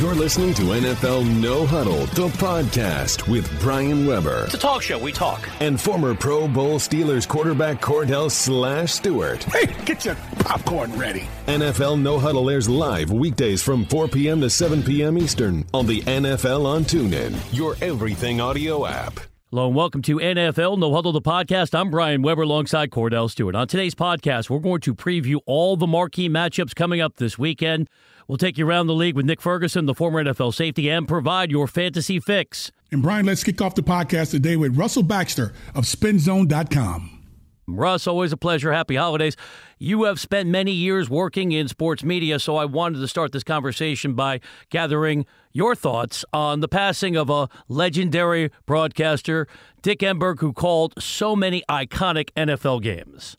You're listening to NFL No Huddle, the podcast with Brian Weber. It's a talk show. We talk. And former Pro Bowl Steelers quarterback Cordell Slash Stewart. Hey, get your popcorn ready. NFL No Huddle airs live weekdays from 4 p.m. to 7 p.m. Eastern on the NFL on TuneIn, your everything audio app. Hello and welcome to NFL No Huddle, the podcast. I'm Brian Weber alongside Cordell Stewart. On today's podcast, we're going to preview all the marquee matchups coming up this weekend. We'll take you around the league with Nick Ferguson, the former NFL safety, and provide your fantasy fix. And Brian, let's kick off the podcast today with Russell Baxter of SpinZone.com. Russ, always a pleasure. Happy holidays. You have spent many years working in sports media, so I wanted to start this conversation by gathering your thoughts on the passing of a legendary broadcaster, Dick Enberg, who called so many iconic NFL games.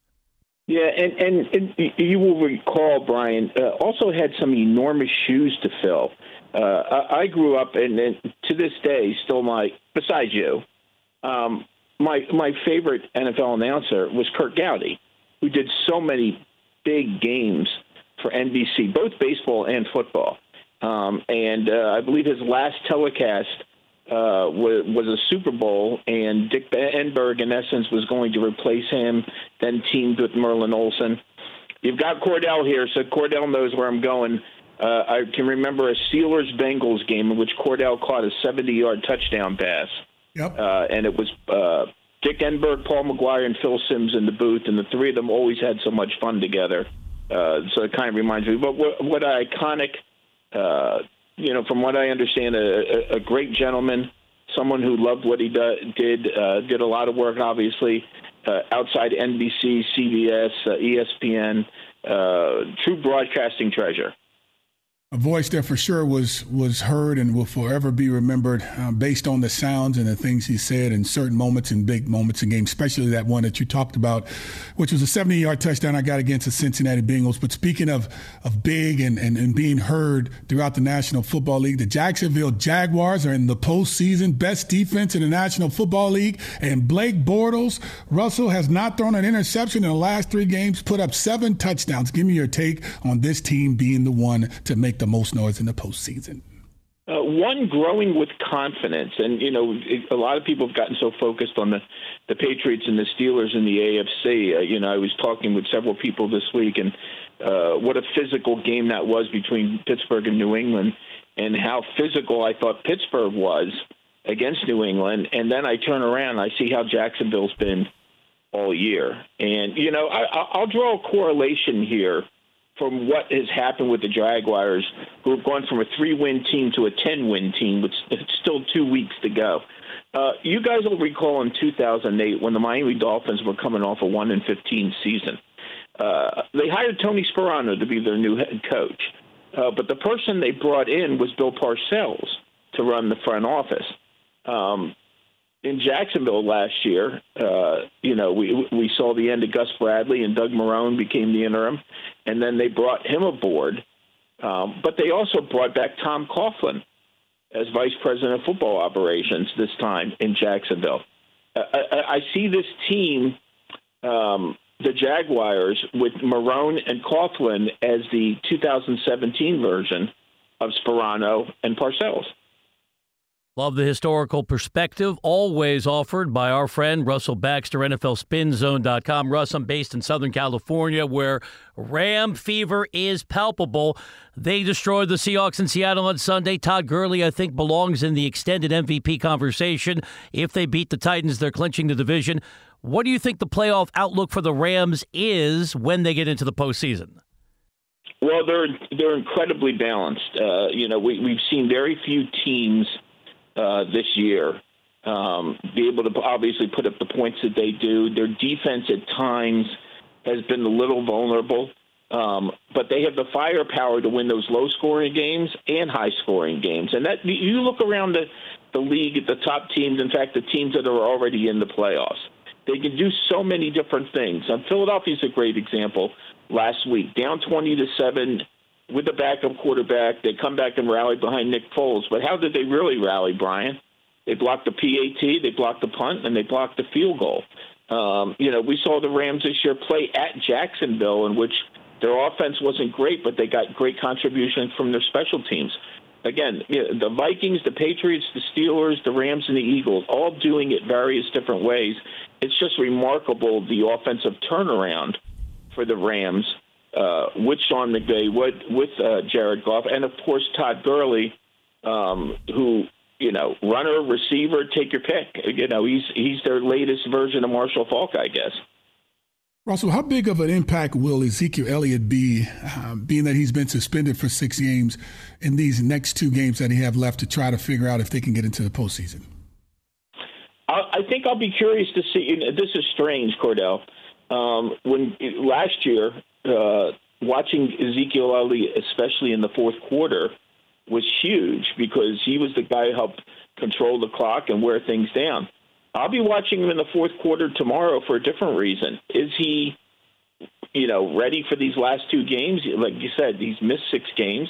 Yeah, and, and, and you will recall, Brian, uh, also had some enormous shoes to fill. Uh, I, I grew up, and, and to this day, still my, besides you, um, my my favorite NFL announcer was Curt Gowdy, who did so many big games for NBC, both baseball and football. Um, and uh, I believe his last telecast uh, was, was a Super Bowl, and Dick Enberg, in essence, was going to replace him. Then teamed with Merlin Olsen. You've got Cordell here, so Cordell knows where I'm going. Uh, I can remember a Steelers Bengals game in which Cordell caught a 70 yard touchdown pass. Yep. Uh, and it was uh, Dick Enberg, Paul Maguire, and Phil Simms in the booth, and the three of them always had so much fun together. Uh, so it kind of reminds me. But what, what an iconic, uh, you know, from what I understand, a, a, great gentleman, someone who loved what he do, did, uh, did a lot of work, obviously, uh, outside NBC, CBS, uh, ESPN, uh, true broadcasting treasure a voice that for sure was was heard and will forever be remembered uh, based on the sounds and the things he said in certain moments and big moments in games, especially that one that you talked about, which was a 70-yard touchdown I got against the Cincinnati Bengals. But speaking of of big and, and, and being heard throughout the National Football League, the Jacksonville Jaguars are in the postseason, best defense in the National Football League, and Blake Bortles, Russell has not thrown an interception in the last three games, put up seven touchdowns. Give me your take on this team being the one to make the most noise in the postseason? Uh, one growing with confidence, and you know, it, a lot of people have gotten so focused on the the Patriots and the Steelers in the AFC. Uh, you know, I was talking with several people this week, and uh, what a physical game that was between Pittsburgh and New England, and how physical I thought Pittsburgh was against New England. And then I turn around, and I see how Jacksonville's been all year, and you know, I, I'll draw a correlation here from what has happened with the Jaguars, who have gone from a three-win team to a ten-win team, with still two weeks to go. Uh, you guys will recall in 2008 when the Miami Dolphins were coming off a one and 15 season. Uh, they hired Tony Sparano to be their new head coach, uh, but the person they brought in was Bill Parcells to run the front office. Um, in Jacksonville last year, uh, you know, we we saw the end of Gus Bradley and Doug Marrone became the interim, and then they brought him aboard. Um, but they also brought back Tom Coughlin as vice president of football operations this time in Jacksonville. I, I, I see this team, um, the Jaguars, with Marrone and Coughlin as the 2017 version of Sparano and Parcells. Love the historical perspective always offered by our friend Russell Baxter, NFLSpinZone.com. Russ, I'm based in Southern California where Ram fever is palpable. They destroyed the Seahawks in Seattle on Sunday. Todd Gurley, I think, belongs in the extended MVP conversation. If they beat the Titans, they're clinching the division. What do you think the playoff outlook for the Rams is when they get into the postseason? Well, they're they're incredibly balanced. Uh, you know, we, we've seen very few teams – uh, this year. Um, be able to obviously put up the points that they do. Their defense at times has been a little vulnerable, um, but they have the firepower to win those low-scoring games and high-scoring games. And that you look around the the league at the top teams. In fact, the teams that are already in the playoffs, they can do so many different things. And Philadelphia is a great example. Last week, down twenty to seven with the backup quarterback. They come back and rally behind Nick Foles. But how did they really rally, Brian? They blocked the PAT, they blocked the punt, and they blocked the field goal. Um, you know, we saw the Rams this year play at Jacksonville, in which their offense wasn't great, but they got great contributions from their special teams. again, you know, the Vikings, the Patriots, the Steelers, the Rams, and the Eagles, all doing it various different ways. It's just remarkable the offensive turnaround for the Rams uh, with Sean McVay, with, with uh, Jared Goff, and of course Todd Gurley, um, who you know, runner, receiver, take your pick. You know, he's he's their latest version of Marshall Faulk, I guess. Russell, how big of an impact will Ezekiel Elliott be, uh, being that he's been suspended for six games in these next two games that he have left to try to figure out if they can get into the postseason? I think I'll be curious to see. You know, this is strange, Cordell. Um, when last year, uh, watching Ezekiel Elliott, especially in the fourth quarter, was huge because he was the guy who helped control the clock and wear things down. I'll be watching him in the fourth quarter tomorrow for a different reason. Is he, you know, ready for these last two games? Like you said, he's missed six games.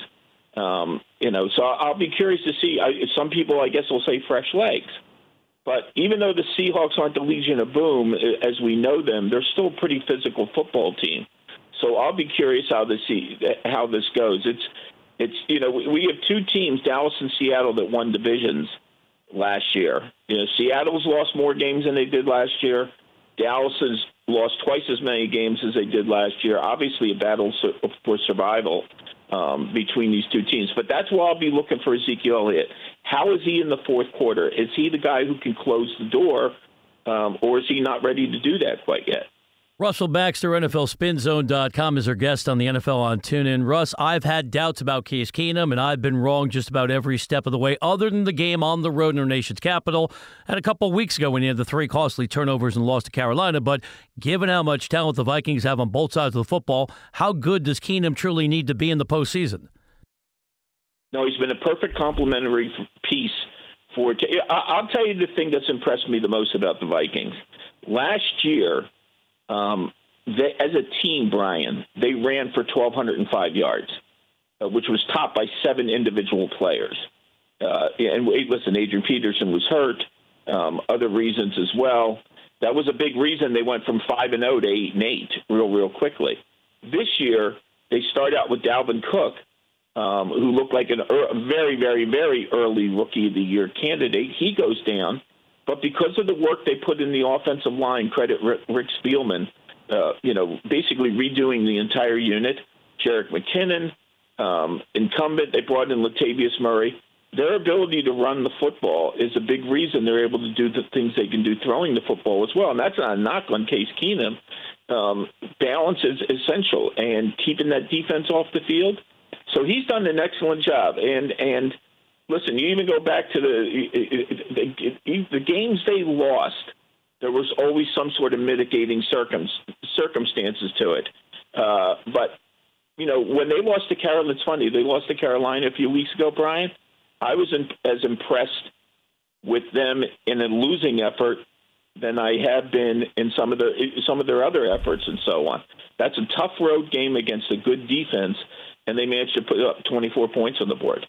Um, you know, so I'll be curious to see. I, some people, I guess, will say fresh legs. But even though the Seahawks aren't the Legion of Boom as we know them, they're still a pretty physical football team. So I'll be curious how this how this goes. It's it's you know we have two teams, Dallas and Seattle, that won divisions last year. You know, Seattle's lost more games than they did last year. Dallas has lost twice as many games as they did last year. Obviously, a battle for survival um, between these two teams. But that's why I'll be looking for Ezekiel Elliott. How is he in the fourth quarter? Is he the guy who can close the door, um, or is he not ready to do that quite yet? Russell Baxter, NFLSpinZone.com, is our guest on the NFL on TuneIn. Russ, I've had doubts about Case Keenum, and I've been wrong just about every step of the way, other than the game on the road in our nation's capital. And a couple weeks ago when he had the three costly turnovers and lost to Carolina. But given how much talent the Vikings have on both sides of the football, how good does Keenum truly need to be in the postseason? No, he's been a perfect complementary piece for. I'll tell you the thing that's impressed me the most about the Vikings. Last year, um, they, as a team, Brian, they ran for 1,205 yards, uh, which was topped by seven individual players. Uh, and listen, Adrian Peterson was hurt. Um, other reasons as well. That was a big reason they went from five and zero oh to eight and eight real, real quickly. This year, they start out with Dalvin Cook, um, who looked like an, a very, very, very early rookie of the year candidate. He goes down. But because of the work they put in the offensive line, credit Rick Spielman, uh, you know, basically redoing the entire unit. Jerick McKinnon, um, incumbent, they brought in Latavius Murray. Their ability to run the football is a big reason they're able to do the things they can do throwing the football as well. And that's not a knock on Case Keenum. Um, balance is essential, and keeping that defense off the field. So he's done an excellent job. And and listen, you even go back to the the, the games they lost. There was always some sort of mitigating circum, circumstances to it. Uh, but you know, when they lost to Carolina, it's funny. They lost to Carolina a few weeks ago, Brian. I was in, as impressed with them in a losing effort than I have been in some of the some of their other efforts and so on. That's a tough road game against a good defense, and they managed to put up 24 points on the board.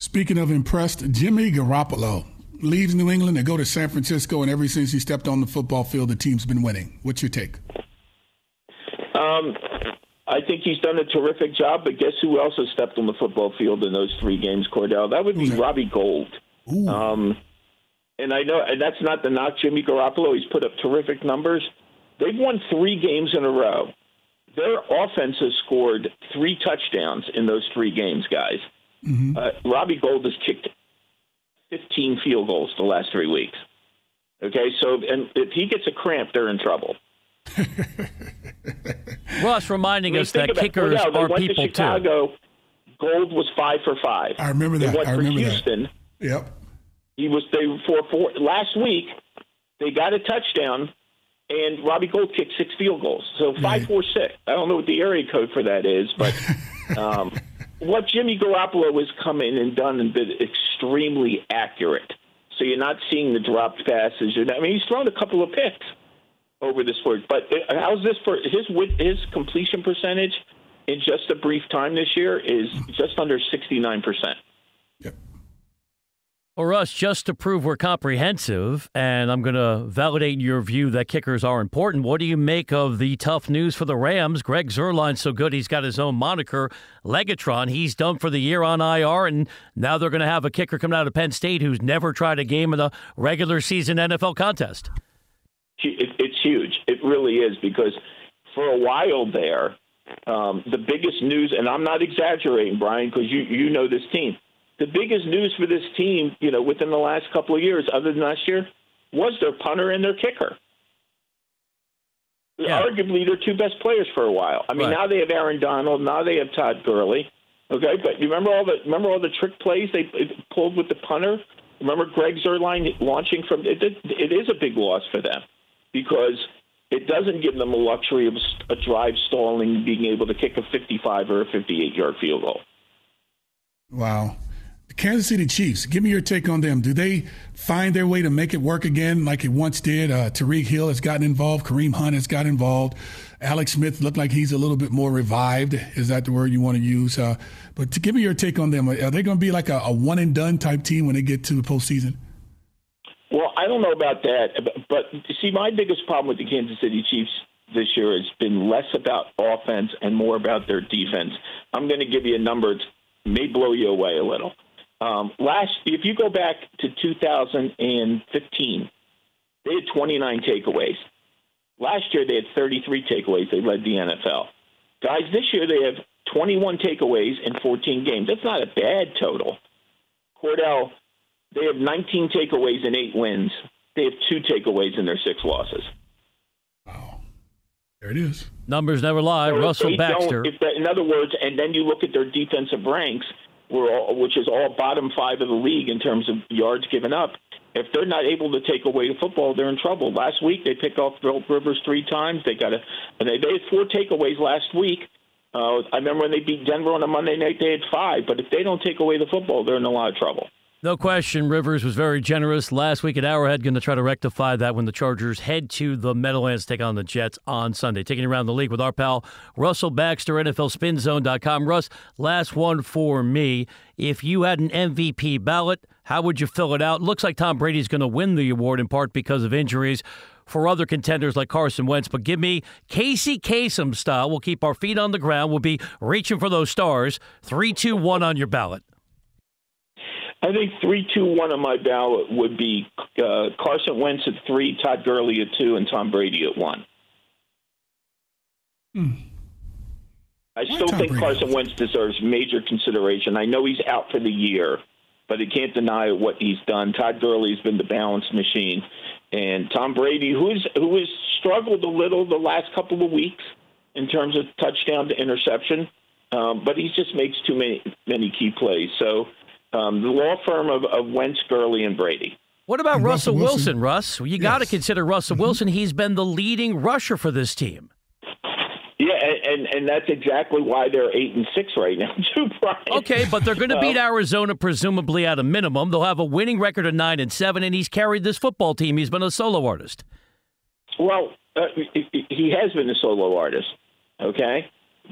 Speaking of impressed, Jimmy Garoppolo leaves New England to go to San Francisco, and ever since he stepped on the football field, the team's been winning. What's your take? Um, I think he's done a terrific job, but guess who else has stepped on the football field in those three games, Cordell? That would be that? Robbie Gould. Um, and I know, and that's not the knock Jimmy Garoppolo. He's put up terrific numbers. They've won three games in a row. Their offense has scored three touchdowns in those three games, guys. Mm-hmm. Uh, Robbie Gould has kicked 15 field goals the last three weeks. Okay, so and if he gets a cramp, they're in trouble. Russ reminding I mean, us that kickers well, are went people to Chicago, too. Gould was five for five. I remember that. They went I for remember Houston. That. Yep. He was they for four last week. They got a touchdown, and Robbie Gould kicked six field goals. So five right. four six. I don't know what the area code for that is, but um, what Jimmy Garoppolo has come in and done and been extremely accurate. So you're not seeing the dropped passes. You're not, I mean, he's thrown a couple of picks over this sport. But uh, how's this for his his completion percentage in just a brief time this year is just under 69 percent. Yep. Well, us, just to prove we're comprehensive, and I'm going to validate your view that kickers are important, what do you make of the tough news for the Rams? Greg Zuerlein's so good, he's got his own moniker, Legatron. He's done for the year on IR, and now they're going to have a kicker coming out of Penn State who's never tried a game in a regular season NFL contest. It's huge. It really is because for a while there, um, the biggest news, and I'm not exaggerating, Brian, because you, you know this team the biggest news for this team, you know, within the last couple of years, other than last year, was their punter and their kicker. Yeah. Arguably, their two best players for a while. I mean, right. now they have Aaron Donald. Now they have Todd Gurley. Okay, but you remember all the remember all the trick plays they pulled with the punter. Remember Greg Zuerlein launching from it. It is a big loss for them because it doesn't give them the luxury of a drive stalling, being able to kick a 55 or a 58 yard field goal. Wow. Kansas City Chiefs, give me your take on them. Do they find their way to make it work again like it once did? Uh, Tyreek Hill has gotten involved. Kareem Hunt has got involved. Alex Smith looked like he's a little bit more revived. Is that the word you want to use? Uh, but to give me your take on them, are they going to be like a, a, one and done type team when they get to the postseason? Well, I don't know about that. But see, my biggest problem with the Kansas City Chiefs this year has been less about offense and more about their defense. I'm going to give you a number. It may blow you away a little. Um, last, if you go back to 2015, they had 29 takeaways. Last year they had 33 takeaways. They led the NFL. Guys, this year they have 21 takeaways in 14 games. That's not a bad total. Cordell, they have 19 takeaways in eight wins. They have two takeaways in their six losses. Wow. There it is. Numbers never lie. So Russell Baxter. That, in other words, and then you look at their defensive ranks – all, which is all bottom five of the league in terms of yards given up. If they're not able to take away the football, they're in trouble. Last week they picked off Philip Rivers three times. They got a, and they, they had four takeaways last week. Uh, I remember when they beat Denver on a Monday night, they had five. But if they don't take away the football, they're in a lot of trouble. No question, Rivers was very generous last week at Arrowhead. Going to try to rectify that when the Chargers head to the Meadowlands to take on the Jets on Sunday. Taking around the league with our pal Russell Baxter, NFLSpinZone.com. Russ, last one for me. If you had an MVP ballot, how would you fill it out? Looks like Tom Brady's going to win the award in part because of injuries for other contenders like Carson Wentz. But give me Casey Kasem style. We'll keep our feet on the ground. We'll be reaching for those stars. Three, two, one on your ballot. I think three, two, one on my ballot would be uh, Carson Wentz at three, Todd Gurley at two, and Tom Brady at one. Hmm. I still think Brady Carson Wentz deserves major consideration. I know he's out for the year, but he can't deny what he's done. Todd Gurley's been the balance machine, and Tom Brady, who's who has struggled a little the last couple of weeks in terms of touchdown to interception, um, but he just makes too many many key plays. So um, the law firm of, of Wentz, Gurley, and Brady. What about Russell, Russell Wilson, Wilson, Russ? You yes. got to consider Russell mm-hmm. Wilson. He's been the leading rusher for this team. Yeah, and, and that's exactly why they're eight and six right now, too, Brian. Okay, but they're going to beat Arizona presumably at a minimum. They'll have a winning record of nine and seven, and he's carried this football team. He's been a solo artist. Well, uh, he has been a solo artist. Okay,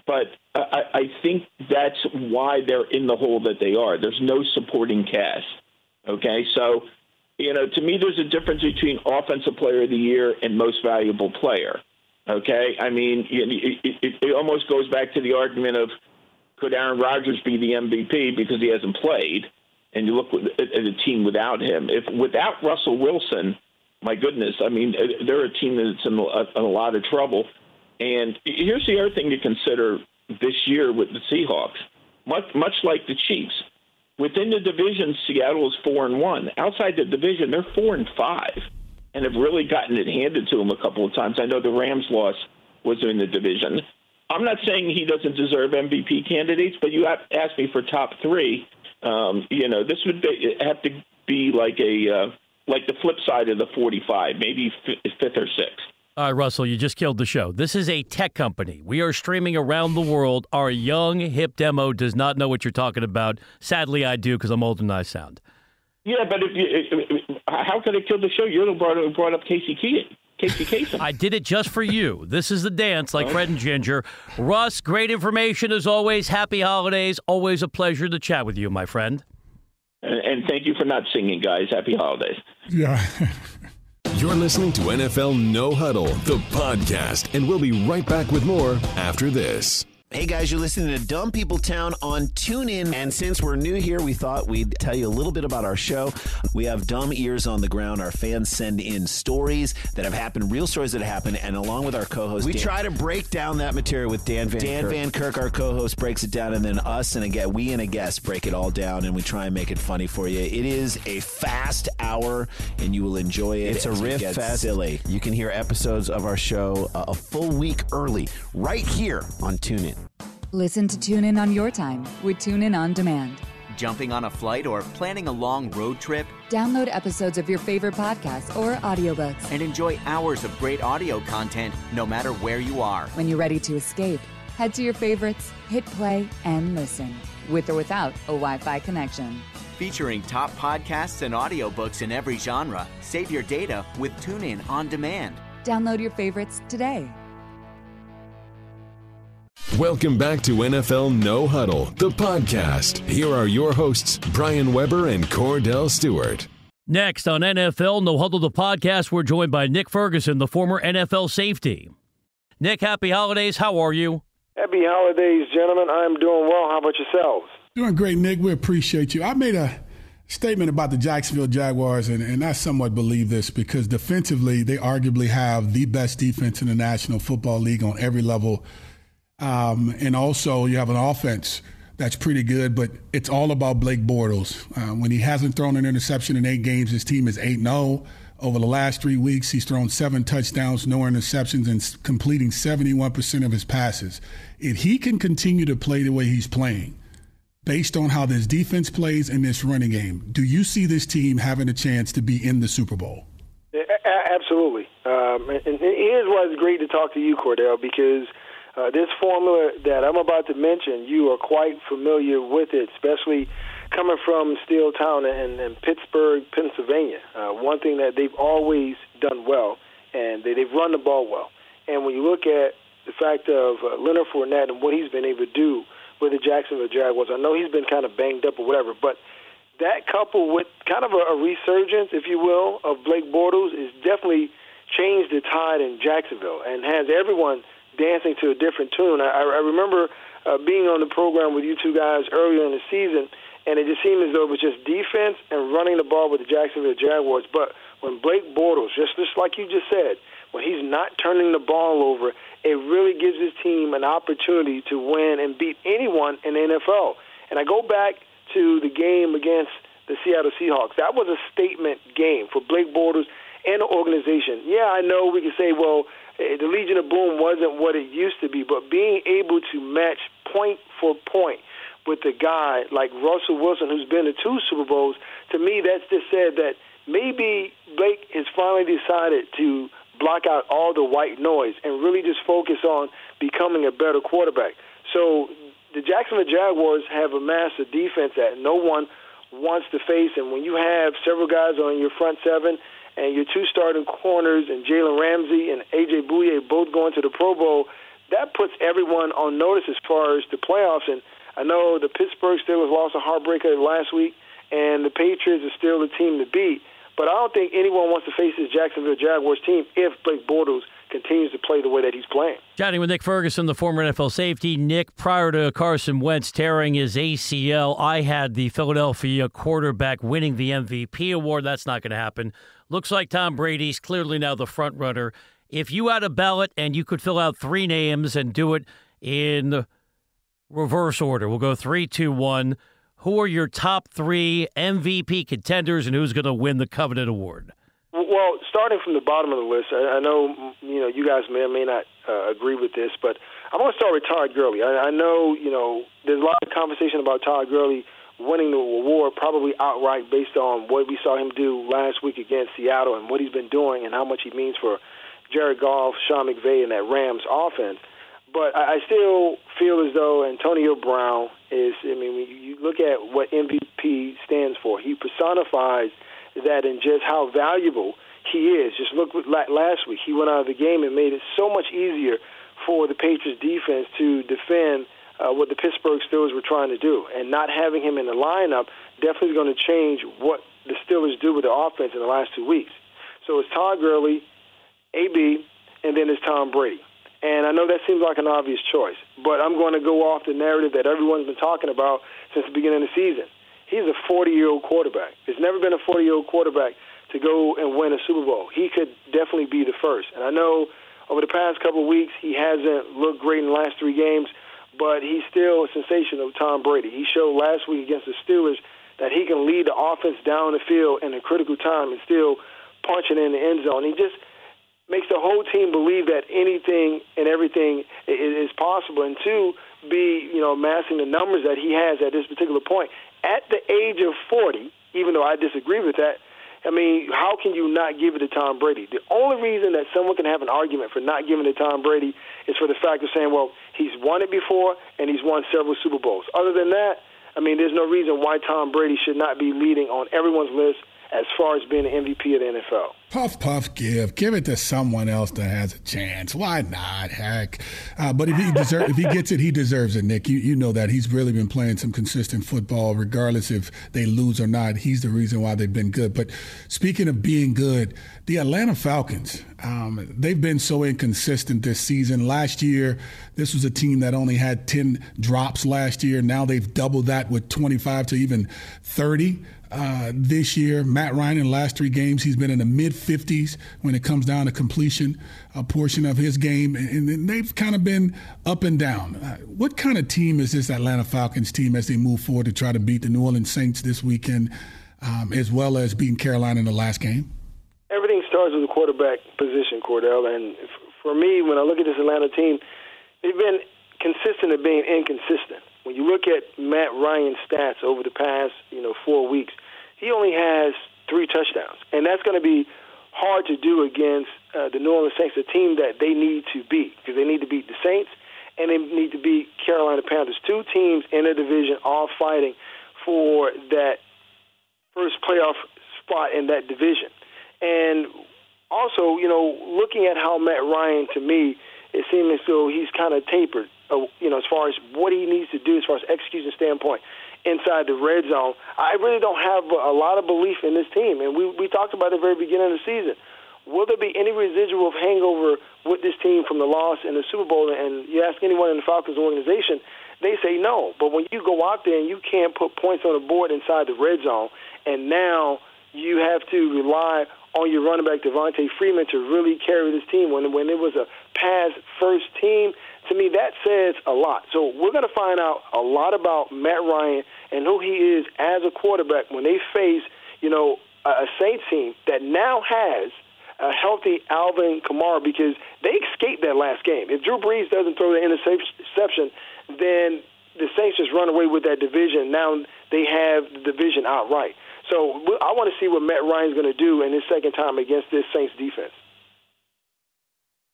but I, I think that's why they're in the hole that they are. There's no supporting cast. Okay, so you know, to me, there's a difference between offensive player of the year and most valuable player. Okay, I mean, it, it, it almost goes back to the argument of could Aaron Rodgers be the MVP because he hasn't played, and you look at a team without him. If without Russell Wilson, my goodness, I mean, uh, they're a team that's in a, in a lot of trouble. And here's the other thing to consider this year with the Seahawks. Much, much like the Chiefs, within the division, Seattle is four and one. Outside the division, they're four and five, and have really gotten it handed to them a couple of times. I know the Rams' loss was in the division. I'm not saying he doesn't deserve MVP candidates, but you asked me for top three. Um, you know, this would be, have to be like a uh, like the flip side of the 45, maybe fifth or sixth. All right, Russell, you just killed the show. This is a tech company. We are streaming around the world. Our young, hip demo does not know what you're talking about. Sadly, I do because I'm older than I sound. Yeah, but if you, how could it kill the show? You're the brought, brought up Casey Key. Casey Kasem. I did it just for you. This is the dance, like Fred and Ginger. Russ, great information as always. Happy holidays. Always a pleasure to chat with you, my friend. And, and thank you for not singing, guys. Happy holidays. Yeah. You're listening to NFL No Huddle, the podcast, and we'll be right back with more after this. Hey guys, you're listening to Dumb People Town on TuneIn. And since we're new here, we thought we'd tell you a little bit about our show. We have dumb ears on the ground. Our fans send in stories that have happened, real stories that have happened. And along with our co host, we Dan, try to break down that material with Dan Van Kirk. Dan Kirk. Van Kirk, our co host, breaks it down. And then us and again, we and a guest break it all down and we try and make it funny for you. It is a fast hour and you will enjoy it. It's a riff fest. Silly. You can hear episodes of our show uh, a full week early right here on TuneIn. Listen to TuneIn on your time with TuneIn On Demand. Jumping on a flight or planning a long road trip? Download episodes of your favorite podcasts or audiobooks. And enjoy hours of great audio content no matter where you are. When you're ready to escape, head to your favorites, hit play, and listen. With or without a Wi Fi connection. Featuring top podcasts and audiobooks in every genre, save your data with TuneIn On Demand. Download your favorites today. Welcome back to NFL No Huddle, the podcast. Here are your hosts, Brian Weber and Cordell Stewart. Next on NFL No Huddle, the podcast, we're joined by Nick Ferguson, the former NFL safety. Nick, happy holidays. How are you? Happy holidays, gentlemen. I'm doing well. How about yourselves? Doing great, Nick. We appreciate you. I made a statement about the Jacksonville Jaguars, and, and I somewhat believe this because defensively, they arguably have the best defense in the National Football League on every level um, and also, you have an offense that's pretty good, but it's all about Blake Bortles. Uh, when he hasn't thrown an interception in eight games, his team is 8 0. Over the last three weeks, he's thrown seven touchdowns, no interceptions, and completing 71% of his passes. If he can continue to play the way he's playing, based on how this defense plays in this running game, do you see this team having a chance to be in the Super Bowl? Absolutely. Um, and here's why it's great to talk to you, Cordell, because – uh, this formula that I'm about to mention, you are quite familiar with it, especially coming from Steel Town and, and Pittsburgh, Pennsylvania. Uh, one thing that they've always done well, and they, they've run the ball well. And when you look at the fact of uh, Leonard Fournette and what he's been able to do with the Jacksonville Jaguars, I know he's been kind of banged up or whatever, but that coupled with kind of a, a resurgence, if you will, of Blake Bortles is definitely changed the tide in Jacksonville and has everyone – dancing to a different tune. I, I remember uh, being on the program with you two guys earlier in the season, and it just seemed as though it was just defense and running the ball with the Jacksonville Jaguars. But when Blake Bortles, just just like you just said, when he's not turning the ball over, it really gives his team an opportunity to win and beat anyone in the NFL. And I go back to the game against the Seattle Seahawks. That was a statement game for Blake Bortles and the organization. Yeah, I know we can say, well, Eh, the Legion of Boom wasn't what it used to be, but being able to match point for point with a guy like Russell Wilson, who's been to two Super Bowls, to me, that's just said that maybe Blake has finally decided to block out all the white noise and really just focus on becoming a better quarterback. So the Jacksonville Jaguars have amassed a defense that no one wants to face, and when you have several guys on your front seven – and your two starting corners and Jalen Ramsey and AJ Bouye both going to the Pro Bowl, that puts everyone on notice as far as the playoffs. And I know the Pittsburgh Steelers lost a heartbreaker last week, and the Patriots are still the team to beat. But I don't think anyone wants to face this Jacksonville Jaguars team if Blake Bortles continues to play the way that he's playing. Chatting with Nick Ferguson, the former NFL safety. Nick, prior to Carson Wentz tearing his ACL, I had the Philadelphia quarterback winning the MVP award. That's not going to happen. Looks like Tom Brady's clearly now the front runner. If you had a ballot and you could fill out three names and do it in reverse order, we'll go three, two, one. Who are your top three MVP contenders and who's going to win the coveted award? Well, starting from the bottom of the list, I, know you know you guys may or may not uh, agree with this, but I'm going to start with Todd Gurley. I, I know you know there's a lot of conversation about Todd Gurley winning the award probably outright based on what we saw him do last week against Seattle and what he's been doing and how much he means for Jared Goff, Sean McVay, and that Rams offense. But I still feel as though Antonio Brown is, I mean, when you look at what MVP stands for, he personifies that and just how valuable he is. Just look at last week, he went out of the game and made it so much easier for the Patriots defense to defend uh, what the Pittsburgh Steelers were trying to do. And not having him in the lineup definitely going to change what the Steelers do with the offense in the last two weeks. So it's Todd Gurley, AB, and then it's Tom Brady. And I know that seems like an obvious choice, but I'm going to go off the narrative that everyone's been talking about since the beginning of the season. He's a 40 year old quarterback. There's never been a 40 year old quarterback to go and win a Super Bowl. He could definitely be the first. And I know over the past couple of weeks he hasn't looked great in the last three games, but he's still a sensational Tom Brady. He showed last week against the Steelers that he can lead the offense down the field in a critical time and still punching in the end zone. He just makes the whole team believe that anything and everything is possible. And two, be you know amassing the numbers that he has at this particular point at the age of 40. Even though I disagree with that, I mean, how can you not give it to Tom Brady? The only reason that someone can have an argument for not giving it to Tom Brady is for the fact of saying, well, he's won it before and he's won several Super Bowls. Other than that, I mean, there's no reason why Tom Brady should not be leading on everyone's list as far as being the MVP of the NFL. Puff, puff, give. Give it to someone else that has a chance. Why not? Heck. Uh, but if he deserve, if he gets it, he deserves it, Nick. You, you know that. He's really been playing some consistent football, regardless if they lose or not. He's the reason why they've been good. But speaking of being good, the Atlanta Falcons, um, they've been so inconsistent this season. Last year, this was a team that only had 10 drops last year. Now they've doubled that with 25 to even 30 uh, this year. Matt Ryan in the last three games, he's been in the mid 50s when it comes down to completion a portion of his game, and, and they've kind of been up and down. Uh, what kind of team is this Atlanta Falcons team as they move forward to try to beat the New Orleans Saints this weekend, um, as well as beating Carolina in the last game? Everything starts with the quarterback position, Cordell, and for me, when I look at this Atlanta team, they've been consistent at being inconsistent. When you look at Matt Ryan's stats over the past, you know, four weeks, he only has three touchdowns, and that's going to be hard to do against uh, the New Orleans Saints, a team that they need to beat because they need to beat the Saints and they need to beat Carolina Panthers. Two teams in a division all fighting for that first playoff spot in that division. And also, you know, looking at how Matt Ryan, to me, it seems as though he's kind of tapered, uh, you know, as far as what he needs to do as far as execution standpoint inside the red zone. I really don't have a lot of belief in this team, and we we talked about it at the very beginning of the season. Will there be any residual hangover with this team from the loss in the Super Bowl? And you ask anyone in the Falcons organization, they say no. But when you go out there and you can't put points on the board inside the red zone, and now you have to rely on your running back Devonta Freeman to really carry this team when when it was a pass first team. To me, that says a lot. So we're going to find out a lot about Matt Ryan and who he is as a quarterback when they face, you know, a Saints team that now has a healthy Alvin Kamara because they escaped that last game. If Drew Brees doesn't throw the interception, then the Saints just run away with that division. Now they have the division outright. So I want to see what Matt Ryan's going to do in his second time against this Saints defense.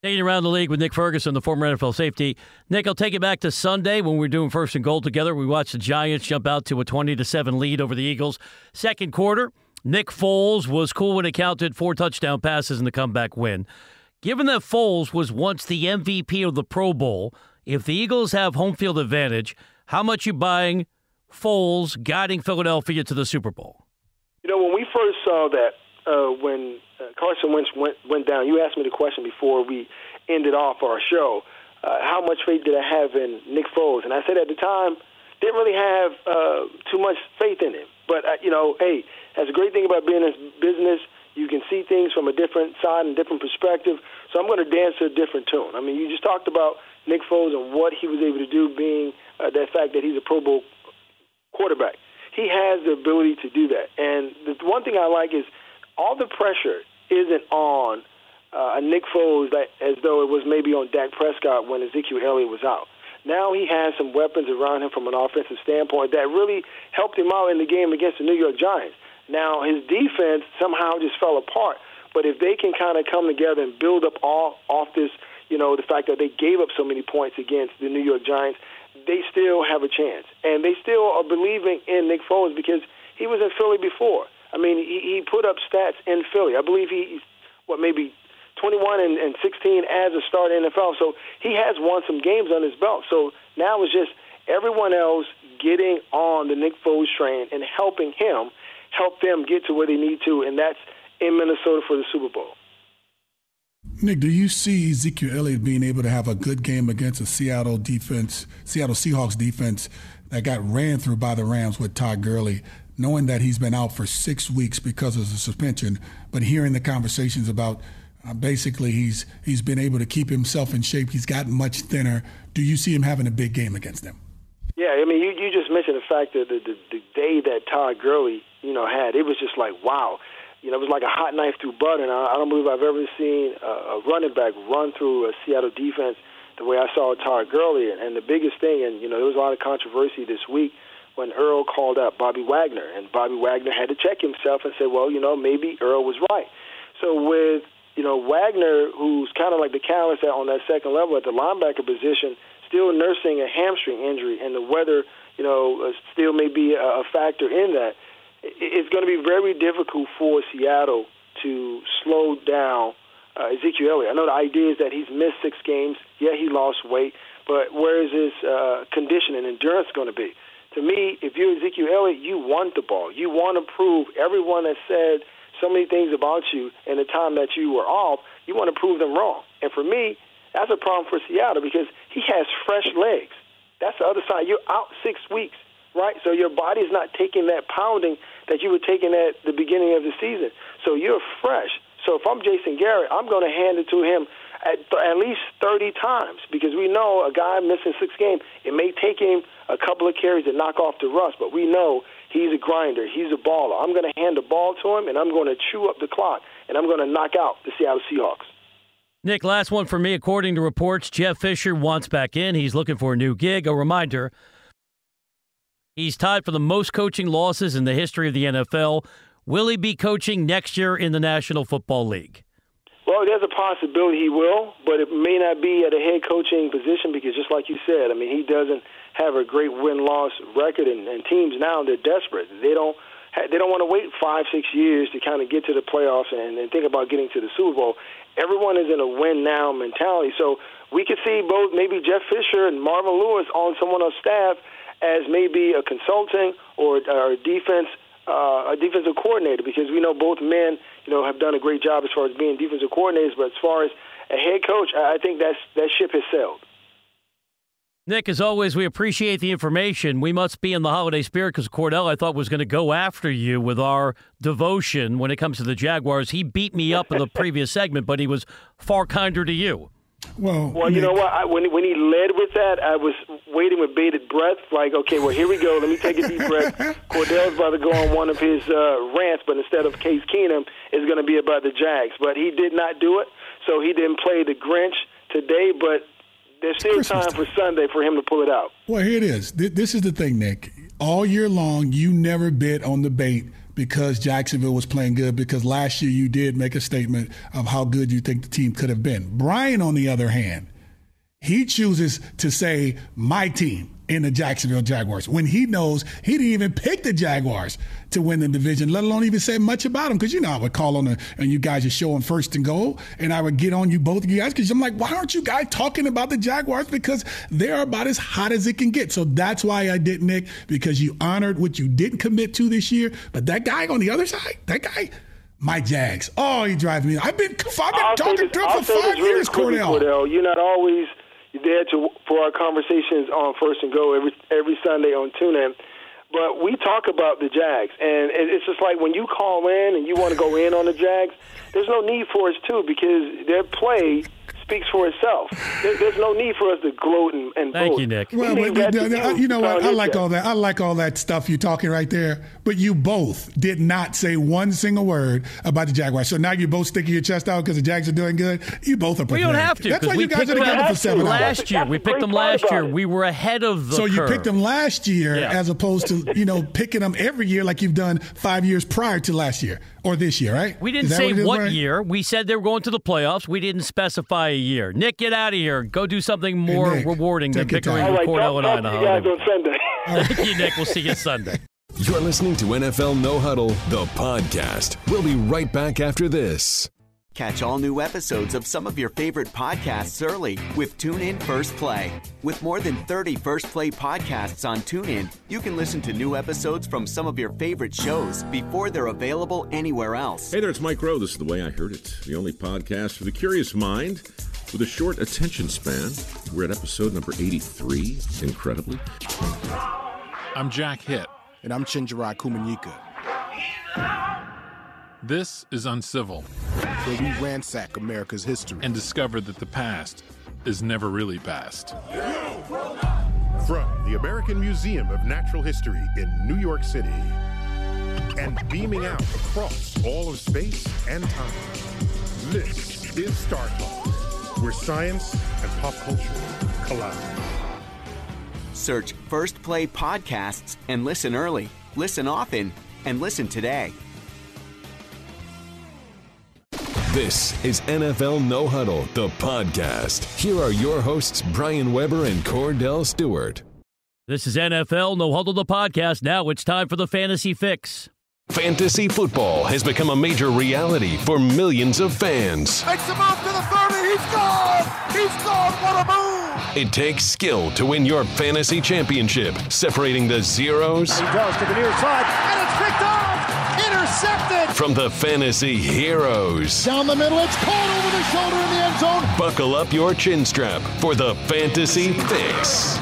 Taking around the league with Nick Ferguson, the former NFL safety. Nick, I'll take you back to Sunday when we were doing first and goal together. We watched the Giants jump out to a 20 to 7 lead over the Eagles. Second quarter, Nick Foles was cool when it counted four touchdown passes in the comeback win. Given that Foles was once the MVP of the Pro Bowl, if the Eagles have home field advantage, how much you buying Foles guiding Philadelphia to the Super Bowl? You know, when we first saw that, uh, when Carson Wentz went went down, you asked me the question before we ended off our show. Uh, how much faith did I have in Nick Foles? And I said at the time, didn't really have uh, too much faith in him. But uh, you know, hey, that's a great thing about being in business. You can see things from a different side and different perspective. So I'm going to dance to a different tune. I mean, you just talked about Nick Foles and what he was able to do, being uh, that fact that he's a Pro Bowl quarterback. He has the ability to do that. And the one thing I like is all the pressure isn't on uh, Nick Foles that, as though it was maybe on Dak Prescott when Ezekiel Elliott was out. Now he has some weapons around him from an offensive standpoint that really helped him out in the game against the New York Giants. Now his defense somehow just fell apart. But if they can kind of come together and build up all off this, you know, the fact that they gave up so many points against the New York Giants, they still have a chance. And they still are believing in Nick Foles because he was in Philly before. I mean, he, he put up stats in Philly. I believe he, what, maybe 21 and, and 16 as a starter in the NFL. So he has won some games on his belt. So now it's just everyone else getting on the Nick Foles train and helping him help them get to where they need to, and that's in Minnesota for the Super Bowl. Nick, do you see Ezekiel Elliott being able to have a good game against a Seattle defense, Seattle Seahawks defense that got ran through by the Rams with Todd Gurley, knowing that he's been out for six weeks because of the suspension, but hearing the conversations about uh, basically he's he's been able to keep himself in shape, he's gotten much thinner. Do you see him having a big game against them? Yeah, I mean, you, you just mentioned the fact that the, the, the day that Todd Gurley, you know, had, it was just like, wow you know, it was like a hot knife through butter. And I, I don't believe I've ever seen a, a running back run through a Seattle defense the way I saw Todd Gurley. And, and the biggest thing, and you know, there was a lot of controversy this week when Earl called up Bobby Wagner, and Bobby Wagner had to check himself and say, well, you know, maybe Earl was right. So with you know Wagner, who's kind of like the catalyst on that second level at the linebacker position, still nursing a hamstring injury, and the weather, you know, uh, still may be a, factor in that it's going to be very difficult for Seattle to slow down uh, Ezekiel Elliott. I know the idea is that he's missed six games. Yeah, he lost weight, but where is his uh, condition and endurance going to be? To me, if you're Ezekiel Elliott, you want the ball. You want to prove everyone that said so many things about you in the time that you were off. You want to prove them wrong. And for me, that's a problem for Seattle because he has fresh legs. That's the other side. You're out six weeks right? So your body's not taking that pounding that you were taking at the beginning of the season. So you're fresh. So if I'm Jason Garrett, I'm going to hand it to him at, at least 30 times because we know a guy missing six games, it may take him a couple of carries to knock off the rust, but we know he's a grinder. He's a baller. I'm going to hand the ball to him, and I'm going to chew up the clock, and I'm going to knock out the Seattle Seahawks. Nick, last one for me. According to reports, Jeff Fisher wants back in. He's looking for a new gig. A reminder He's tied for the most coaching losses in the history of the NFL. Will he be coaching next year in the National Football League? Well, there's a possibility he will, but it may not be at a head coaching position because, just like you said, I mean, he doesn't have a great win-loss record, and, and teams now they're desperate. They don't they don't want to wait five, six years to kind of get to the playoffs and, and think about getting to the Super Bowl. Everyone is in a win now mentality, so we could see both maybe Jeff Fisher and Marvin Lewis on someone else's staff as maybe a consulting or, or a defense uh, a defensive coordinator because we know both men you know have done a great job as far as being defensive coordinators, but as far as a head coach, I think that's that ship has sailed. Nick, as always, we appreciate the information. We must be in the holiday spirit because Cordell, I thought, was going to go after you with our devotion when it comes to the Jaguars. He beat me up in the previous segment, but he was far kinder to you. Well, well, you know what? I, when when he led with that, I was waiting with bated breath. Like, okay, well, here we go. Let me take a deep breath. Cordell's about to go on one of his uh, rants, but instead of Case Keenum, it's going to be about the Jags. But he did not do it, so he didn't play the Grinch today. But there's still time, time for Sunday for him to pull it out. Well, here it is. This is the thing, Nick. All year long, you never bit on the bait because Jacksonville was playing good because last year you did make a statement of how good you think the team could have been. Brian, on the other hand, he chooses to say my team in the Jacksonville Jaguars when he knows he didn't even pick the Jaguars to win the division, let alone even say much about them. Because you know I would call on the, and you guys are showing first and goal, and I would get on you both of you guys because I'm like, why aren't you guys talking about the Jaguars? Because they're about as hot as it can get. So that's why I did Nick because you honored what you didn't commit to this year. But that guy on the other side, that guy. My Jags. Oh, he drives me. I've been, I've been talking to him for five years, Cordell. Cordell. You're not always there to for our conversations on First and Goal every every Sunday on TuneIn. But we talk about the Jags, and it's just like when you call in and you want to go in on the Jags, there's no need for us to because their play speaks for itself. There's no need for us to gloat and, and Thank vote. you, Nick. Well, but, you, you know what? I like all that. I like all that stuff you're talking right there. But you both did not say one single word about the Jaguars. So now you're both sticking your chest out because the Jags are doing good. You both are. Prepared. We don't have to. That's why you guys are together for seven last hours. year. We picked them last year. We were ahead of the. So curve. you picked them last year yeah. as opposed to you know picking them every year like you've done five years prior to last year or this year, right? We didn't say what, what year. We said they were going to the playoffs. We didn't specify a year. Nick, get out of here. Go do something more hey, Nick, rewarding than bickering with right, Cordell and I on a holiday. on Sunday. Thank you, Nick. We'll see you Sunday. You're listening to NFL No Huddle, the podcast. We'll be right back after this. Catch all new episodes of some of your favorite podcasts early with TuneIn First Play. With more than 30 First Play podcasts on TuneIn, you can listen to new episodes from some of your favorite shows before they're available anywhere else. Hey there, it's Mike Rowe. This is The Way I Heard It, the only podcast for the curious mind with a short attention span. We're at episode number 83, incredibly. I'm Jack Hitt. And I'm Chenjerai Kumanyika. This is Uncivil, where we ransack America's history and discover that the past is never really past. From the American Museum of Natural History in New York City and beaming out across all of space and time, this is Star Talk, where science and pop culture collide. Search First Play Podcasts and listen early, listen often, and listen today. This is NFL No Huddle, the podcast. Here are your hosts, Brian Weber and Cordell Stewart. This is NFL No Huddle, the podcast. Now it's time for the Fantasy Fix. Fantasy football has become a major reality for millions of fans. Makes him off to the 30. He's gone. He's gone. What a move. It takes skill to win your fantasy championship, separating the zeros. He does to the near side, and it's picked off. Intercepted. From the fantasy heroes. Down the middle, it's caught over the shoulder in the end zone. Buckle up your chin strap for the Fantasy Fix.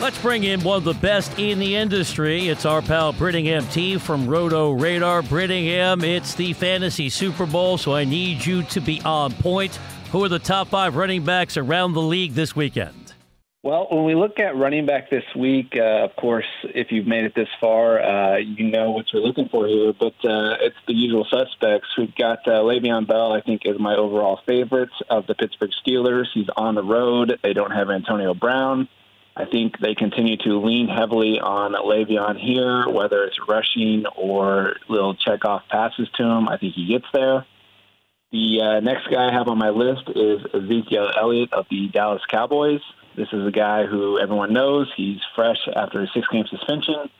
Let's bring in one of the best in the industry. It's our pal Brittingham T from Roto Radar. Brittingham, it's the Fantasy Super Bowl, so I need you to be on point. Who are the top five running backs around the league this weekend? Well, when we look at running back this week, uh, of course, if you've made it this far, uh, you know what you're looking for here. But uh, it's the usual suspects. We've got uh, Le'Veon Bell, I think, is my overall favorite of the Pittsburgh Steelers. He's on the road. They don't have Antonio Brown. I think they continue to lean heavily on Le'Veon here, whether it's rushing or little check off passes to him. I think he gets there. The uh, next guy I have on my list is Ezekiel Elliott of the Dallas Cowboys. This is a guy who everyone knows. He's fresh after a six game suspension.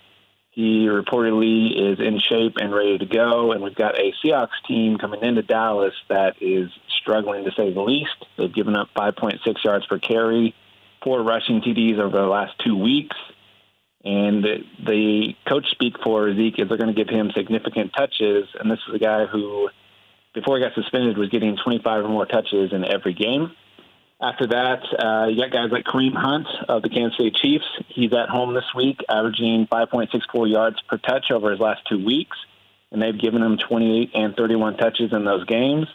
He reportedly is in shape and ready to go. And we've got a Seahawks team coming into Dallas that is struggling to say the least. They've given up 5.6 yards per carry, four rushing TDs over the last two weeks. And the, the coach speak for Zeke is they're going to give him significant touches. And this is a guy who, before he got suspended, was getting 25 or more touches in every game. After that, uh, you got guys like Kareem Hunt of the Kansas City Chiefs. He's at home this week, averaging 5.64 yards per touch over his last two weeks, and they've given him 28 and 31 touches in those games.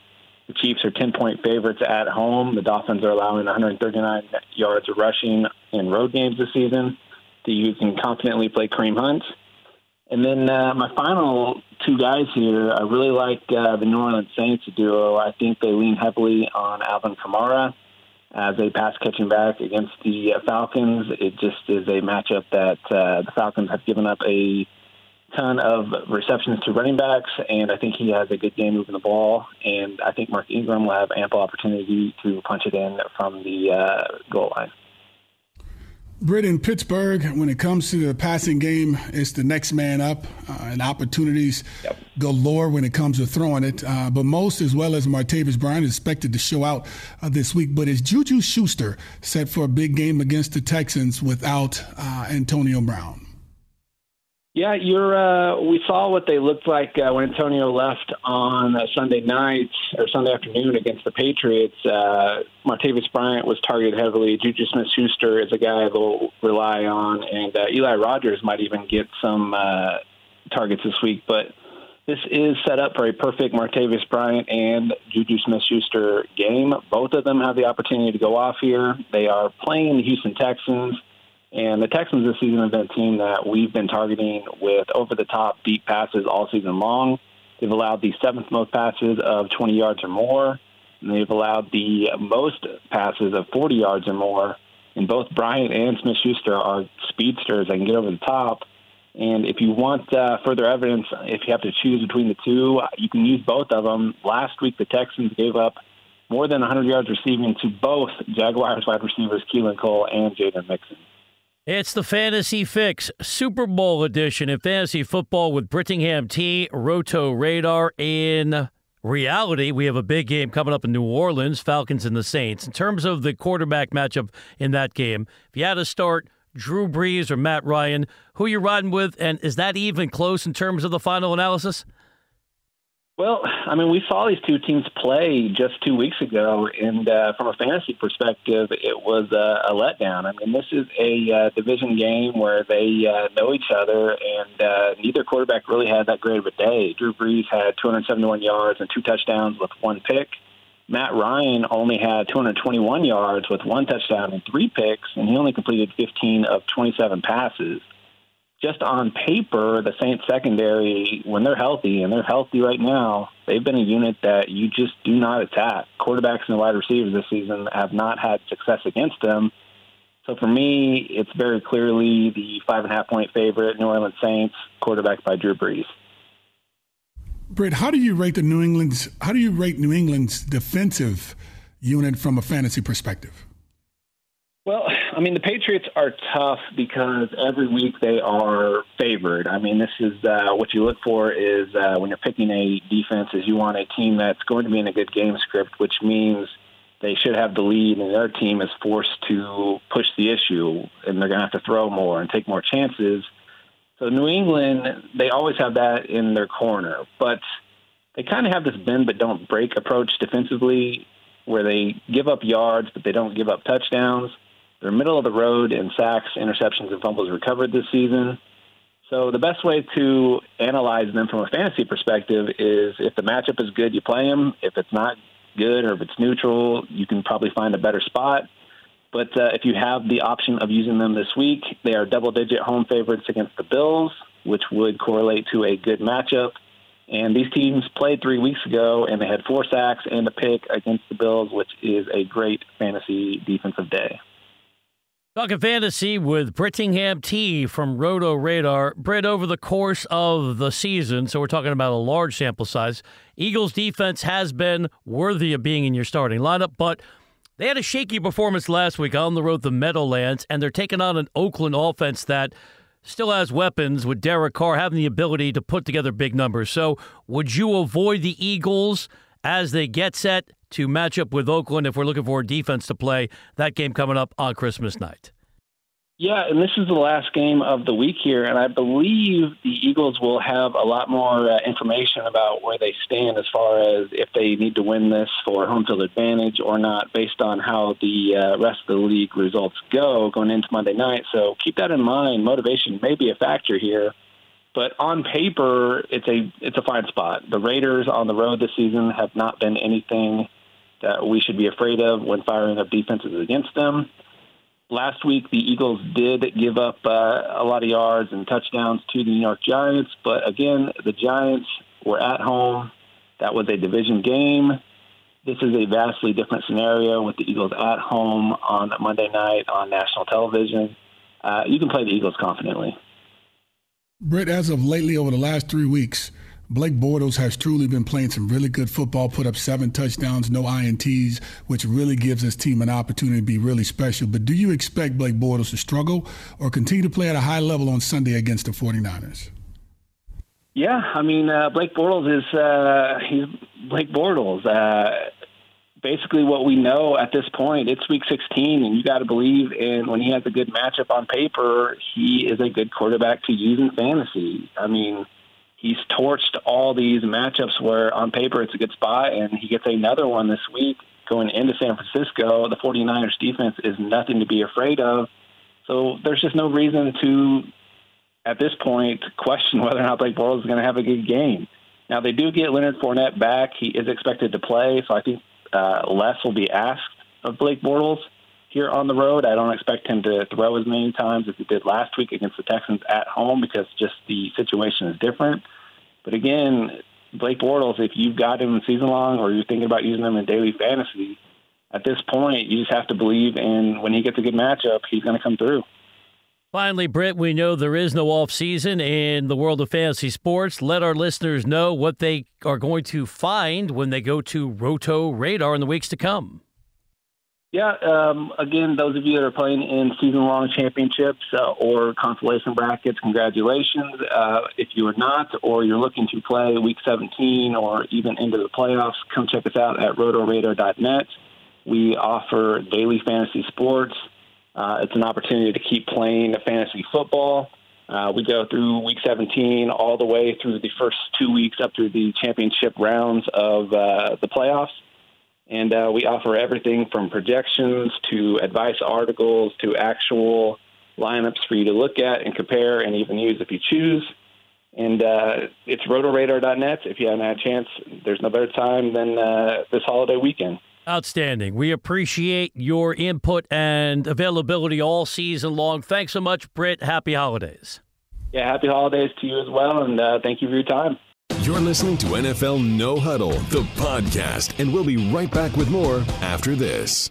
The Chiefs are 10 point favorites at home. The Dolphins are allowing 139 yards of rushing in road games this season. So you can confidently play Kareem Hunt. And then uh, my final two guys here, I really like uh, the New Orleans Saints duo. I think they lean heavily on Alvin Kamara as a pass catching back against the uh, Falcons. It just is a matchup that uh, the Falcons have given up a ton of receptions to running backs, and I think he has a good game moving the ball. And I think Mark Ingram will have ample opportunity to punch it in from the uh, goal line. Britt in Pittsburgh, when it comes to the passing game, it's the next man up uh, and opportunities yep. galore when it comes to throwing it. Uh, but most, as well as Martavis Bryant, is expected to show out uh, this week. But is Juju Schuster set for a big game against the Texans without uh, Antonio Brown? Yeah, you're. Uh, we saw what they looked like uh, when Antonio left on uh, Sunday night or Sunday afternoon against the Patriots. Uh, Martavis Bryant was targeted heavily. Juju Smith-Schuster is a guy they'll rely on, and uh, Eli Rogers might even get some uh, targets this week. But this is set up for a perfect Martavis Bryant and Juju Smith-Schuster game. Both of them have the opportunity to go off here. They are playing the Houston Texans. And the Texans this season have been a team that we've been targeting with over the top deep passes all season long. They've allowed the seventh most passes of 20 yards or more. And they've allowed the most passes of 40 yards or more. And both Bryant and Smith Schuster are speedsters that can get over the top. And if you want uh, further evidence, if you have to choose between the two, you can use both of them. Last week, the Texans gave up more than 100 yards receiving to both Jaguars wide receivers Keelan Cole and Jaydon Mickens. It's the Fantasy Fix Super Bowl edition of fantasy football with Brittingham T, Roto Radar in reality, we have a big game coming up in New Orleans, Falcons and the Saints. In terms of the quarterback matchup in that game, if you had to start Drew Brees or Matt Ryan, who are you riding with, and is that even close in terms of the final analysis? Well, I mean, we saw these two teams play just two weeks ago, and uh, from a fantasy perspective, it was uh, a letdown. I mean, this is a uh, division game where they uh, know each other, and uh, neither quarterback really had that great of a day. Drew Brees had 271 yards and two touchdowns with one pick. Matt Ryan only had 221 yards with one touchdown and three picks, and he only completed 15 of 27 passes just on paper, the Saints secondary, when they're healthy, and they're healthy right now, they've been a unit that you just do not attack. Quarterbacks and wide receivers this season have not had success against them. So for me, it's very clearly the five and a half point favorite, New Orleans Saints, quarterback by Drew Brees. Britt, how do you rate the New England's? How do you rate New England's defensive unit from a fantasy perspective? Well, I mean, the Patriots are tough because every week they are favored. I mean, this is uh, what you look for is uh, when you're picking a defense is you want a team that's going to be in a good game script, which means they should have the lead and their team is forced to push the issue and they're going to have to throw more and take more chances. So New England, they always have that in their corner, but they kind of have this bend but don't break approach defensively where they give up yards but they don't give up touchdowns. They're middle of the road in sacks, interceptions, and fumbles recovered this season. So the best way to analyze them from a fantasy perspective is if the matchup is good, you play them. If it's not good or if it's neutral, you can probably find a better spot. But uh, if you have the option of using them this week, they are double-digit home favorites against the Bills, which would correlate to a good matchup. And these teams played three weeks ago, and they had four sacks and a pick against the Bills, which is a great fantasy defensive day. Talking fantasy with Brittingham T from Roto Radar. Britt, over the course of the season, so we're talking about a large sample size, Eagles defense has been worthy of being in your starting lineup, but they had a shaky performance last week on the road to Meadowlands, and they're taking on an Oakland offense that still has weapons with Derek Carr having the ability to put together big numbers. So would you avoid the Eagles as they get set to match up with Oakland if we're looking for a defense to play that game coming up on Christmas night. Yeah, and this is the last game of the week here, and I believe the Eagles will have a lot more uh, information about where they stand as far as if they need to win this for home field advantage or not, based on how the uh, rest of the league results go going into Monday night. So keep that in mind. Motivation may be a factor here, but on paper, it's a it's a fine spot. The Raiders on the road this season have not been anything that we should be afraid of when firing up defenses against them. Last week, the Eagles did give up uh, a lot of yards and touchdowns to the New York Giants, but again, the Giants were at home. That was a division game. This is a vastly different scenario with the Eagles at home on Monday night on national television. Uh, you can play the Eagles confidently. Britt, as of lately, over the last three weeks, Blake Bortles has truly been playing some really good football, put up seven touchdowns, no INTs, which really gives his team an opportunity to be really special. But do you expect Blake Bortles to struggle or continue to play at a high level on Sunday against the 49ers? Yeah, I mean, uh, Blake Bortles is uh, he's Blake Bortles. Uh, basically, what we know at this point, it's Week 16, and you got to believe in when he has a good matchup on paper, he is a good quarterback to use in fantasy. I mean he's torched all these matchups where on paper it's a good spot, and he gets another one this week going into San Francisco. The 49ers defense is nothing to be afraid of. So there's just no reason to, at this point, question whether or not Blake Bortles is going to have a good game. Now, they do get Leonard Fournette back. He is expected to play, so I think uh, less will be asked of Blake Bortles here on the road. I don't expect him to throw as many times as he did last week against the Texans at home because just the situation is different. But again, Blake Bortles, if you've got him season long or you're thinking about using him in daily fantasy, at this point, you just have to believe in when he gets a good matchup, he's going to come through. Finally, Britt, we know there is no off season in the world of fantasy sports. Let our listeners know what they are going to find when they go to Roto Radar in the weeks to come. Yeah, um, again, those of you that are playing in season-long championships uh, or consolation brackets, congratulations. Uh, if you are not, or you're looking to play Week 17 or even into the playoffs, come check us out at rotoradar.net. We offer daily fantasy sports. Uh, it's an opportunity to keep playing fantasy football. Uh, we go through Week 17 all the way through the first two weeks up through the championship rounds of uh, the playoffs. And uh, we offer everything from projections to advice articles to actual lineups for you to look at and compare and even use if you choose. And uh, it's rotoradar.net. If you haven't had a chance, there's no better time than uh, this holiday weekend. Outstanding. We appreciate your input and availability all season long. Thanks so much, Britt. Happy holidays. Yeah, happy holidays to you as well, and uh, thank you for your time. You're listening to NFL No Huddle, the podcast, and we'll be right back with more after this.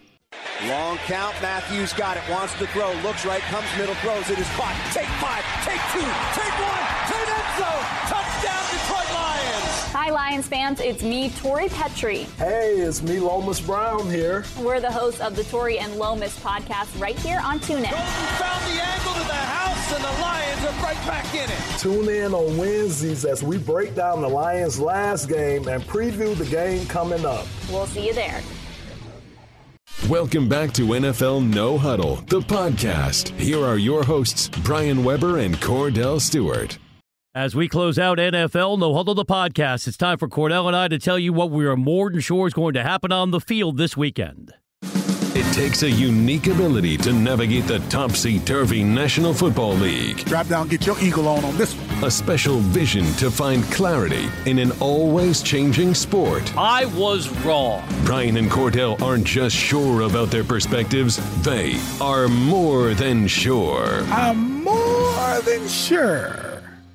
Long count. Matthews got it. Wants to throw. Looks right. Comes middle. Throws. It is caught. Take five. Take two. Take one. To the end zone. Touchdown, Detroit Lions. Hi, Lions fans. It's me, Tori Petry. Hey, it's me, Lomas Brown here. We're the hosts of the Tori and Lomas podcast right here on TuneIn. Golden found the angle to the house, and the Lions are right back in it. Tune in on Wednesdays as we break down the Lions' last game and preview the game coming up. We'll see you there. Welcome back to NFL No Huddle, the podcast. Here are your hosts, Brian Weber and Cordell Stewart. As we close out NFL No Huddle, the podcast, it's time for Cordell and I to tell you what we are more than sure is going to happen on the field this weekend. It takes a unique ability to navigate the topsy turvy National Football League. Drop down, get your eagle on on this one. A special vision to find clarity in an always changing sport. I was wrong. Brian and Cordell aren't just sure about their perspectives, they are more than sure. I'm more than sure.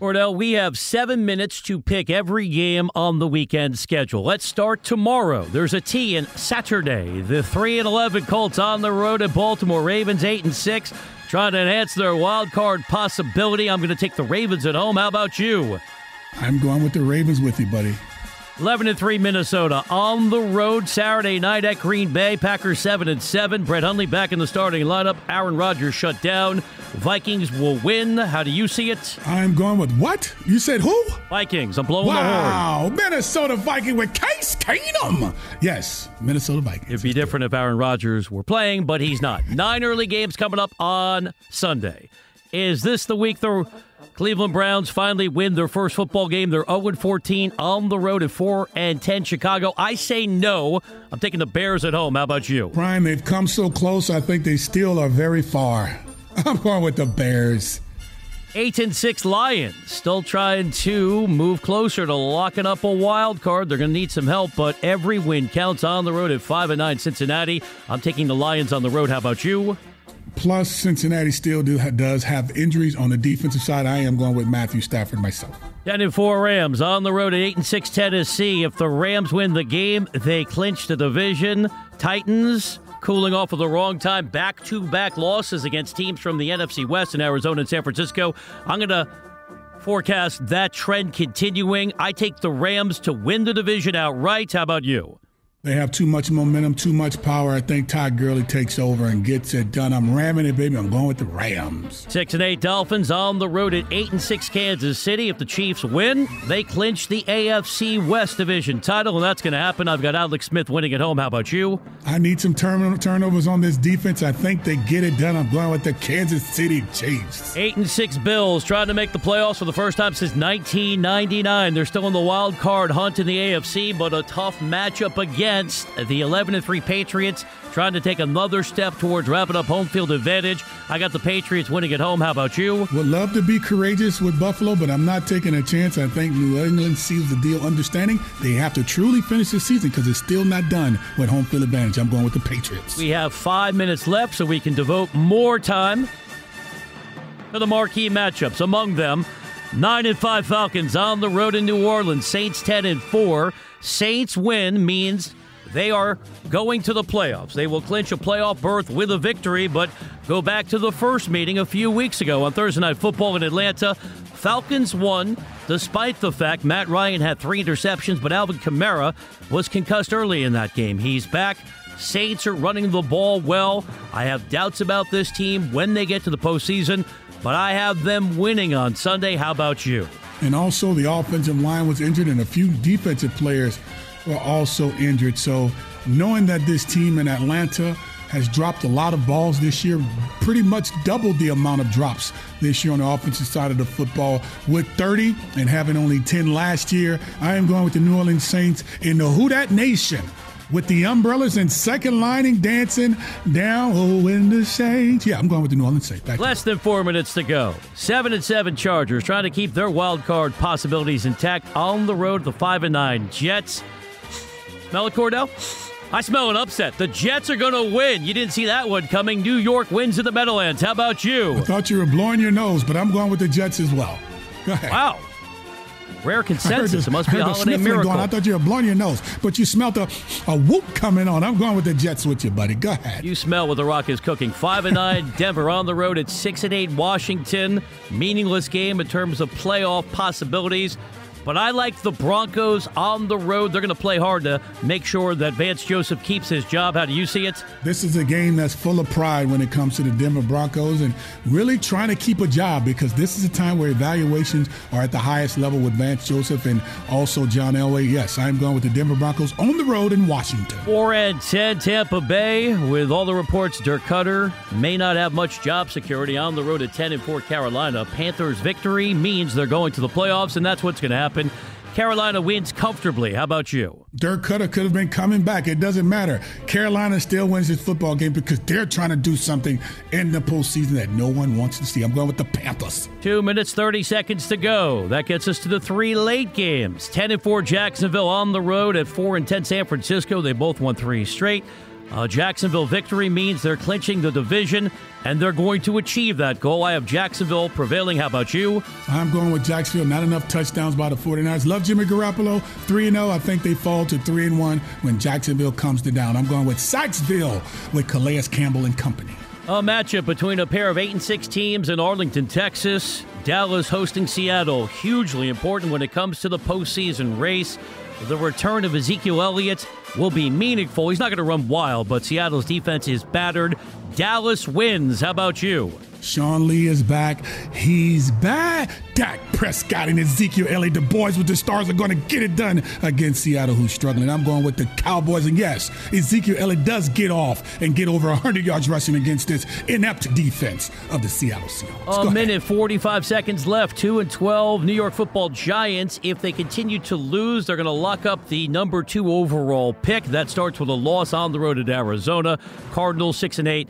Cordell, we have seven minutes to pick every game on the weekend schedule. Let's start tomorrow. There's a T in Saturday. The 3 and 11 Colts on the road at Baltimore Ravens 8 and 6, trying to enhance their wild card possibility. I'm going to take the Ravens at home. How about you? I'm going with the Ravens with you, buddy. 11 and 3 Minnesota on the road Saturday night at Green Bay. Packers 7 and 7. Brett Hundley back in the starting lineup. Aaron Rodgers shut down. Vikings will win. How do you see it? I'm going with what? You said who? Vikings. I'm blowing wow, the horn. Wow, Minnesota Viking with Case Keenum. Yes, Minnesota Vikings. It'd be different if Aaron Rodgers were playing, but he's not. Nine early games coming up on Sunday. Is this the week the Cleveland Browns finally win their first football game? They're 0 14 on the road at 4 and 10 Chicago. I say no. I'm taking the Bears at home. How about you? Brian, they've come so close. I think they still are very far. I'm going with the Bears. Eight and six Lions still trying to move closer to locking up a wild card. They're going to need some help, but every win counts on the road at five and nine Cincinnati. I'm taking the Lions on the road. How about you? Plus, Cincinnati still do, does have injuries on the defensive side. I am going with Matthew Stafford myself. 10 and 4 Rams on the road at 8 and 6 Tennessee. If the Rams win the game, they clinch the division. Titans cooling off at the wrong time. Back to back losses against teams from the NFC West in Arizona and San Francisco. I'm going to forecast that trend continuing. I take the Rams to win the division outright. How about you? They have too much momentum, too much power. I think Todd Gurley takes over and gets it done. I'm ramming it, baby. I'm going with the Rams. Six and eight Dolphins on the road at eight and six Kansas City. If the Chiefs win, they clinch the AFC West Division title, and that's going to happen. I've got Alex Smith winning at home. How about you? I need some turn- turnovers on this defense. I think they get it done. I'm going with the Kansas City Chiefs. Eight and six Bills trying to make the playoffs for the first time since 1999. They're still in the wild card hunt in the AFC, but a tough matchup again against the 11 3 Patriots, trying to take another step towards wrapping up home field advantage. I got the Patriots winning at home. How about you? Would love to be courageous with Buffalo, but I'm not taking a chance. I think New England sees the deal, understanding they have to truly finish the season because it's still not done with home field advantage. I'm going with the Patriots. We have five minutes left, so we can devote more time to the marquee matchups. Among them, nine and five Falcons on the road in New Orleans. Saints ten and four. Saints win means they are going to the playoffs. They will clinch a playoff berth with a victory, but go back to the first meeting a few weeks ago on Thursday Night Football in Atlanta. Falcons won despite the fact Matt Ryan had three interceptions, but Alvin Kamara was concussed early in that game. He's back. Saints are running the ball well. I have doubts about this team when they get to the postseason, but I have them winning on Sunday. How about you? And also, the offensive line was injured, and a few defensive players were also injured. So, knowing that this team in Atlanta has dropped a lot of balls this year, pretty much doubled the amount of drops this year on the offensive side of the football with 30 and having only 10 last year. I am going with the New Orleans Saints in the Who Dat Nation with the umbrellas and second lining dancing down. Oh, in the Saints. Yeah, I'm going with the New Orleans Saints. Back Less than four minutes to go. Seven and seven Chargers trying to keep their wild card possibilities intact on the road. The five and nine Jets. Smell it, Cordell? I smell an upset. The Jets are going to win. You didn't see that one coming. New York wins in the Meadowlands. How about you? I thought you were blowing your nose, but I'm going with the Jets as well. Go ahead. Wow. Rare consensus. It must be a holiday miracle. Going. I thought you were blowing your nose, but you smelled a, a whoop coming on. I'm going with the Jets with you, buddy. Go ahead. You smell what the Rock is cooking. Five and nine, Denver on the road at six and eight, Washington. Meaningless game in terms of playoff possibilities. But I like the Broncos on the road. They're going to play hard to make sure that Vance Joseph keeps his job. How do you see it? This is a game that's full of pride when it comes to the Denver Broncos and really trying to keep a job because this is a time where evaluations are at the highest level with Vance Joseph and also John Elway. Yes, I'm going with the Denver Broncos on the road in Washington. 4 and 10 Tampa Bay with all the reports Dirk Koetter may not have much job security on the road at 10 and 4 Carolina. Panthers victory means they're going to the playoffs and that's what's going to happen happen. Carolina wins comfortably. How about you? Dirk Koetter could have been coming back. It doesn't matter. Carolina still wins this football game because they're trying to do something in the postseason that no one wants to see. I'm going with the Panthers. Two minutes, 30 seconds to go. That gets us to the three late games 10 and 4 Jacksonville on the road at 4 and 10 San Francisco. They both won three straight. A Jacksonville victory means they're clinching the division, and they're going to achieve that goal. I have Jacksonville prevailing. How about you? I'm going with Jacksonville. Not enough touchdowns by the 49ers. Love Jimmy Garoppolo. 3 0. I think they fall to 3 and 1 when Jacksonville comes to down. I'm going with Sacksonville with Calais Campbell and company. A matchup between a pair of 8 and 6 teams in Arlington, Texas. Dallas hosting Seattle. Hugely important when it comes to the postseason race. The return of Ezekiel Elliott will be meaningful. He's not going to run wild, but Seattle's defense is battered. Dallas wins. How about you? Sean Lee is back. He's back. Dak Prescott and Ezekiel Elliott, the boys with the stars, are going to get it done against Seattle, who's struggling. I'm going with the Cowboys. And yes, Ezekiel Elliott does get off and get over 100 yards rushing against this inept defense of the Seattle Seahawks. A minute, 45 seconds left. 2 and 12. New York football Giants. If they continue to lose, they're going to lock up the number two overall pick. That starts with a loss on the road at Arizona. Cardinals 6 and 8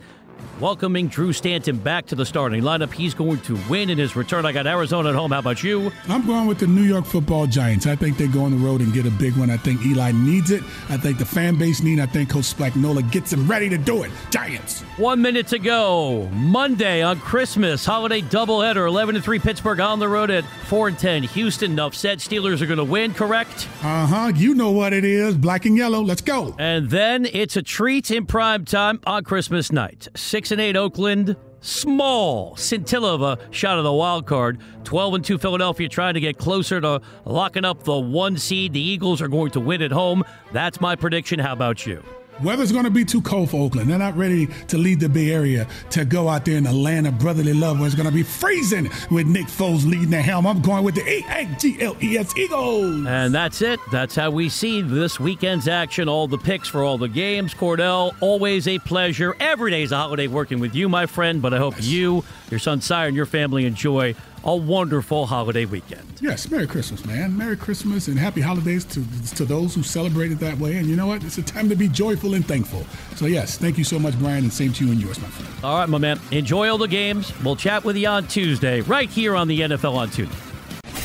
welcoming Drew Stanton back to the starting lineup. He's going to win in his return. I got Arizona at home. How about you? I'm going with the New York football Giants. I think they go on the road and get a big one. I think Eli needs it. I think the fan base needs it. I think Coach Spagnuolo gets him ready to do it. Giants. One minute to go. Monday on Christmas, holiday doubleheader. 11 3 Pittsburgh on the road at 4 and 10. Houston, enough said. Steelers are going to win, correct? Uh huh. You know what it is. Black and yellow. Let's go. And then it's a treat in prime time on Christmas night. 6 and 8 Oakland. Small scintilla of a shot of the wild card. 12 and 2 Philadelphia trying to get closer to locking up the one seed. The Eagles are going to win at home. That's my prediction. How about you? Weather's going to be too cold for Oakland. They're not ready to lead the Bay Area to go out there in the land of brotherly love where it's going to be freezing with Nick Foles leading the helm. I'm going with the A-A-G-L-E-S Eagles. And that's it. That's how we see this weekend's action. All the picks for all the games. Cordell, always a pleasure. Every day is a holiday working with you, my friend, but I hope you, your son Sire, and your family enjoy a wonderful holiday weekend. Yes, Merry Christmas, man. Merry Christmas and happy holidays to, to those who celebrate it that way. And you know what? It's a time to be joyful and thankful. So, yes, thank you so much, Brian, and same to you and yours, my friend. All right, my man. Enjoy all the games. We'll chat with you on Tuesday, right here on the NFL on Tuesday.